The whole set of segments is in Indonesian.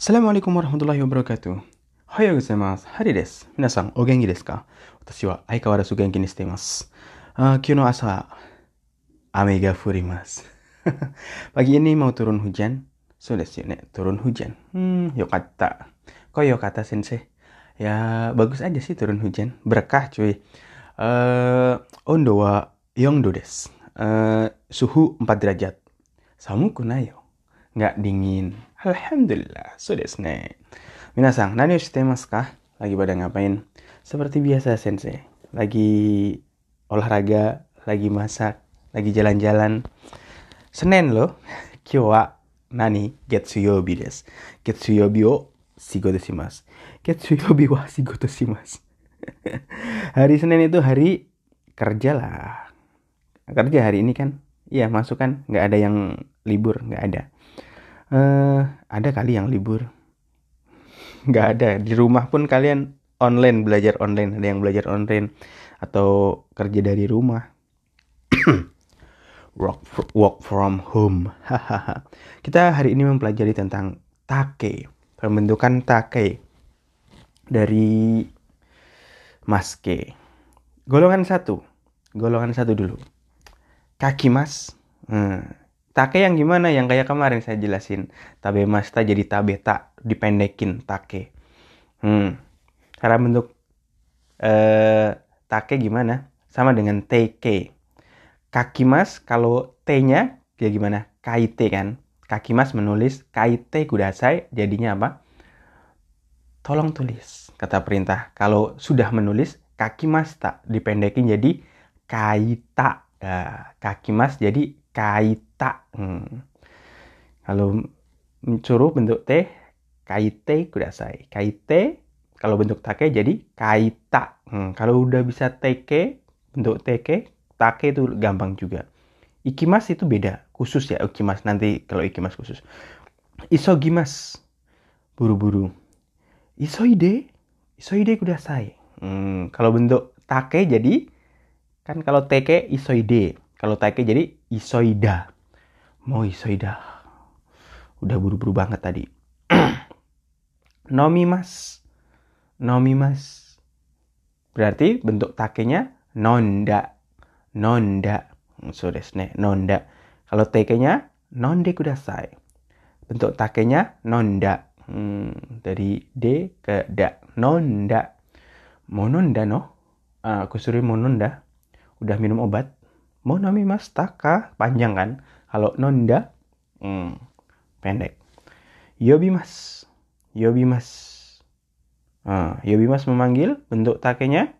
Assalamualaikum warahmatullahi wabarakatuh. Ohayou gozaimasu. Hari desu. Minasan, o genki desu ka? Watashi wa aikawarazu genki ni shite imasu. Uh, Kyou no asa, ame ga furimasu. Pagi ini mau turun hujan. So desu yo ne, turun hujan. Hmm, yokatta. Kok yokata sensei? Ya, bagus aja sih turun hujan. Berkah cuy. Uh, ondo wa yongdo desu. Uh, suhu 4 derajat. Samuku nayo. Nggak dingin. Alhamdulillah. So desu ne. Minasang, nani o shite masu ka? Lagi pada ngapain? Seperti biasa sensei. Lagi olahraga, lagi masak, lagi jalan-jalan. Senin loh. Kyou wa nani? Getsuyobi desu. Getsuyobi o shigoto shimasu. Getsuyobi wa shigoto shimasu. hari Senin itu hari kerja lah. Kerja hari ini kan? Iya masuk kan? Nggak ada yang libur, nggak ada. Eh, uh, ada kali yang libur. Nggak ada. Di rumah pun kalian online belajar online, ada yang belajar online atau kerja dari rumah. work work from home. Kita hari ini mempelajari tentang take, pembentukan take dari maske. Golongan satu, golongan satu dulu. Kaki mas, hmm. Take yang gimana? Yang kayak kemarin saya jelasin. Tabe masta jadi tabeta, dipendekin take. Hmm. Cara bentuk eh, take gimana? Sama dengan TK kaki mas kalau T-nya ya gimana? KIT kan. Kaki mas menulis KIT kudasai jadinya apa? Tolong tulis kata perintah. Kalau sudah menulis kaki mas tak dipendekin jadi kaita. Ya, kaki mas jadi kaita. Hmm. Kalau mencuru bentuk T KIT kudasai. KIT kalau bentuk take jadi kaita. Hmm. Kalau udah bisa TK bentuk TK take itu gampang juga. Ikimas itu beda, khusus ya ikimas nanti kalau ikimas khusus. Isogimas, buru-buru. Isoide, isoide kudasai. Hmm, kalau bentuk take jadi kan kalau teke isoide, kalau take jadi isoida. Mau isoida. Udah buru-buru banget tadi. Nomimas. Nomimas. Berarti bentuk takenya nonda nonda. So desu nonda. Kalau take-nya nonde kudasai. Bentuk take-nya nonda. Hmm, dari D ke da. Nonda. Mononda no. Uh, aku suruh mononda. Udah minum obat. Monami mas taka. Panjang kan. Kalau nonda. Hmm, pendek. Yobi mas. Yobi mas. Yobi mas memanggil. Bentuk take-nya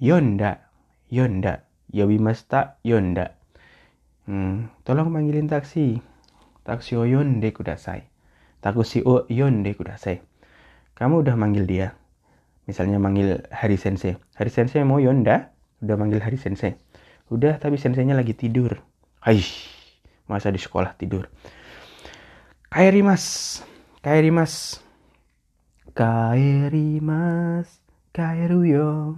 yonda. Yonda. Yobimasta Yonda. Hmm, tolong panggilin taksi. Taksi o yonde kudasai. Takushi o yonde kudasai. Kamu udah manggil dia. Misalnya manggil Hari Sensei. Hari Sensei mau Yonda. Udah manggil Hari Sensei. Udah tapi senseinya lagi tidur. Hai, masa di sekolah tidur. Kairi mas. Kairi mas. Kairi mas. Kairu yo.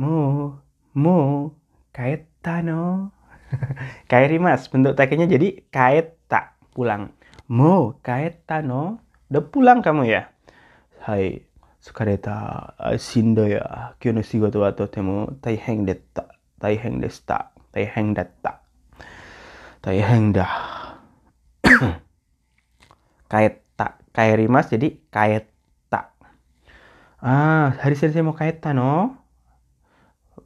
Mo. Mo kaeta no. Kairi mas, bentuk takenya jadi kaeta, pulang. Mo kaeta no. Udah pulang kamu ya? Hai, sukareta, shindo ya. Kyo no shigoto wa totemo taiheng detta. Taiheng desta. Taiheng datta. Taiheng dah. kaeta. Kairi mas jadi kaeta. Ah, hari sensei mau kaeta no.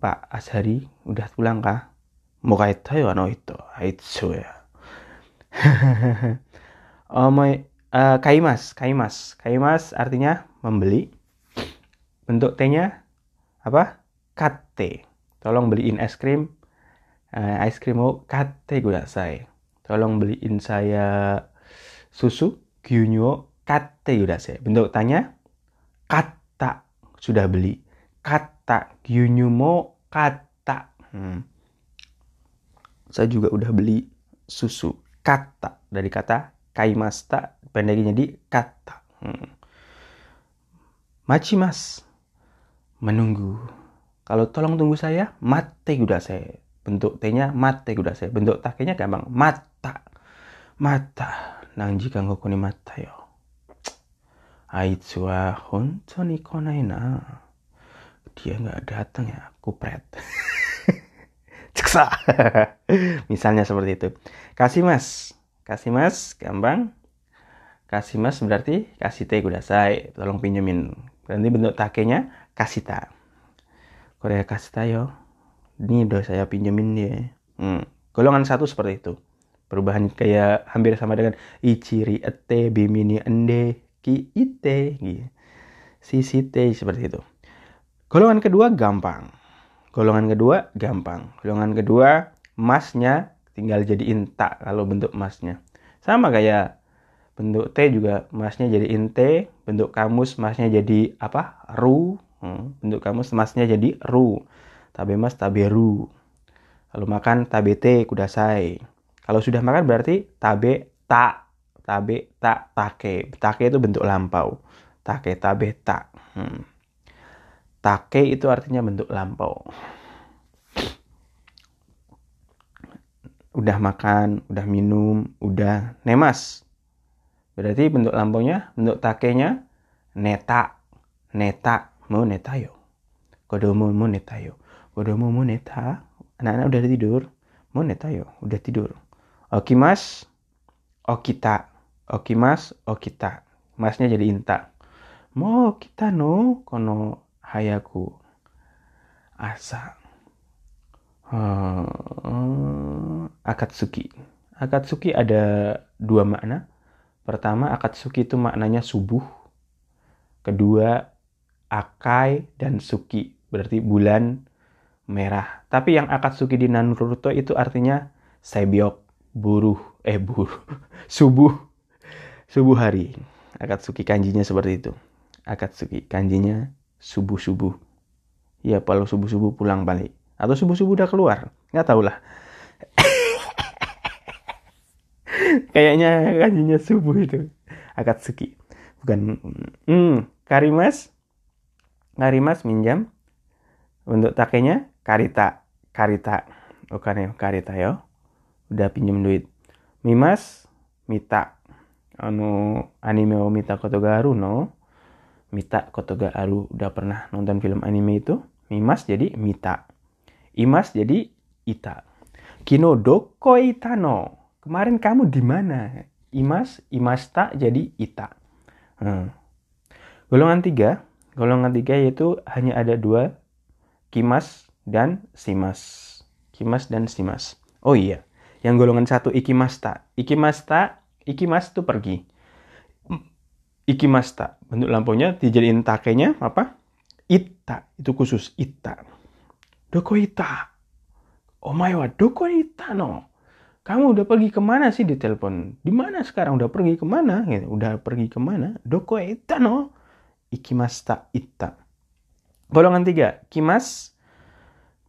Pak Ashari udah pulang kah? Mau kait tayo ano itu? Itu ya. oh my uh, kaimas, kaimas, kaimas artinya membeli. Bentuk T-nya apa? Kate. Tolong beliin es krim. Uh, es krim mau kate saya. Tolong beliin saya susu gyunyo kate saya. Bentuk tanya kata sudah beli. Kata gyunyo mo kata. Hmm. Saya juga udah beli susu kata dari kata kaimasta pendeknya di kata. Hmm. Machimas menunggu. Kalau tolong tunggu saya, mate saya. Bentuk T-nya mate saya. Bentuk takenya gampang. Mata. Mata. Nang jika ngokoni mata yo. Aitsua honto ni konai na. Dia nggak datang ya, kupret. Ceksa. Misalnya seperti itu. Kasih mas. Kasih mas, gampang. Kasih mas berarti kasih teh kudasai. Tolong pinjemin. Berarti bentuk takenya kasita. Korea kasita yo. Ini udah saya pinjemin dia. Hmm. Golongan satu seperti itu perubahan kayak hampir sama dengan ichiri ete bimini ende ki ite gitu. si site seperti itu golongan kedua gampang golongan kedua gampang golongan kedua masnya tinggal jadi inta kalau bentuk masnya sama kayak bentuk T juga masnya jadi inte bentuk kamus masnya jadi apa ru hmm, bentuk kamus masnya jadi ru tabe mas tabe ru kalau makan tabete kudasai kalau sudah makan berarti tabe tak, tabe tak take. Take itu bentuk lampau. Take tabe tak. Hmm. Take itu artinya bentuk lampau. Udah makan, udah minum, udah nemas. Berarti bentuk lampaunya, bentuk takenya neta. Neta, mau neta yo. Kodomo mau neta yo. Kodomo mau neta. Anak-anak udah tidur. Mau neta yo, udah tidur. Okimas, okita. Okimas, okita. Masnya jadi inta. Mo kita no kono hayaku asa. Hmm, akatsuki. Akatsuki ada dua makna. Pertama, akatsuki itu maknanya subuh. Kedua, akai dan suki. Berarti bulan merah. Tapi yang akatsuki di Naruto itu artinya sebiok buruh eh buruh subuh subuh hari. Akatsuki kanjinya seperti itu. Akatsuki kanjinya subuh subuh ya kalau subuh subuh pulang balik. Atau subuh subuh udah keluar. Nggak tahu lah. Kayaknya kanjinya subuh itu. Akatsuki. Bukan hmm karimas karimas minjam. Untuk takenya karita. Karita. Bukan ya karita yo udah pinjam duit. Mimas mita. Anu anime o mita kotogaru no. Mita kotogaru udah pernah nonton film anime itu. Mimas jadi mita. Imas jadi ita. Kino doko itano kemarin kamu di mana? Imas imasta jadi ita. Hmm. golongan tiga golongan tiga yaitu hanya ada dua kimas dan simas kimas dan simas oh iya yang golongan satu ikimasta. Ikimasta, ikimas itu pergi. Ikimasta, bentuk lampunya dijadiin takenya apa? Ita, itu khusus ita. Doko ita. Omae wa doko ita no. Kamu udah pergi ke mana sih di telepon? Di mana sekarang? Udah pergi ke mana? Gitu. Udah pergi ke mana? Doko ita no. Ikimasta ita. Golongan tiga, kimas.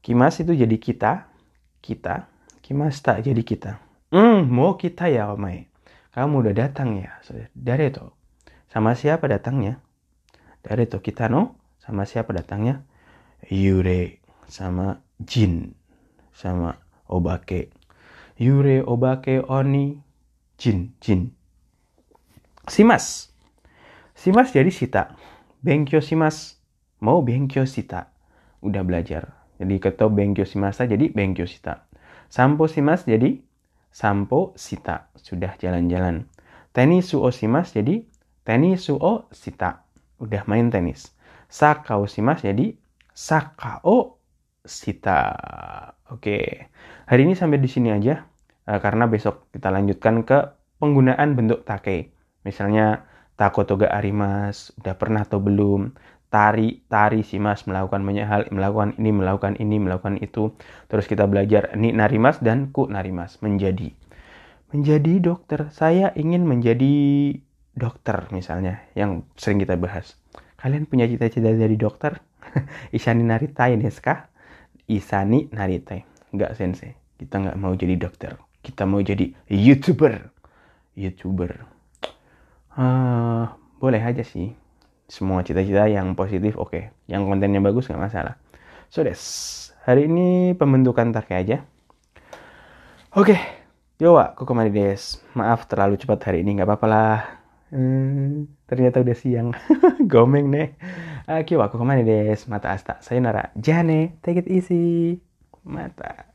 Kimas itu jadi kita. Kita Kimasta jadi kita. Hmm, mau kita ya Omai. Kamu udah datang ya. Dari itu. Sama siapa datangnya? Dari itu kita no. Sama siapa datangnya? Yure sama Jin sama Obake. Yure, Obake, Oni, Jin, Jin. Simas. Simas jadi Sita. Benkyo Simas. Mau Benkyo Sita. Udah belajar. Jadi ketua Benkyo Simasa jadi Benkyo Sita. Sampo simas jadi sampo sita. Sudah jalan-jalan. Tenis suo simas jadi tenis suo sita. Udah main tenis. Sakao simas jadi sakao sita. Oke. Hari ini sampai di sini aja. Uh, karena besok kita lanjutkan ke penggunaan bentuk take. Misalnya tako toga arimas, udah pernah atau belum? tari tari si mas melakukan banyak hal melakukan ini melakukan ini melakukan itu. Terus kita belajar ni narimas dan ku narimas menjadi menjadi dokter. Saya ingin menjadi dokter misalnya yang sering kita bahas. Kalian punya cita-cita jadi dokter? Isani naritai deska isani naritai nggak sensei. Kita nggak mau jadi dokter. Kita mau jadi youtuber. Youtuber uh, boleh aja sih. Semua cita-cita yang positif oke. Okay. yang kontennya bagus nggak masalah. So des hari ini pembentukan take aja. Oke. Okay. yo wa kok des. Maaf terlalu cepat hari ini nggak apa-apa lah. Hmm, ternyata udah siang. Gomeng nih. Oke aku ke mana des. Mata asta. Sayonara. Jane take it easy. Mata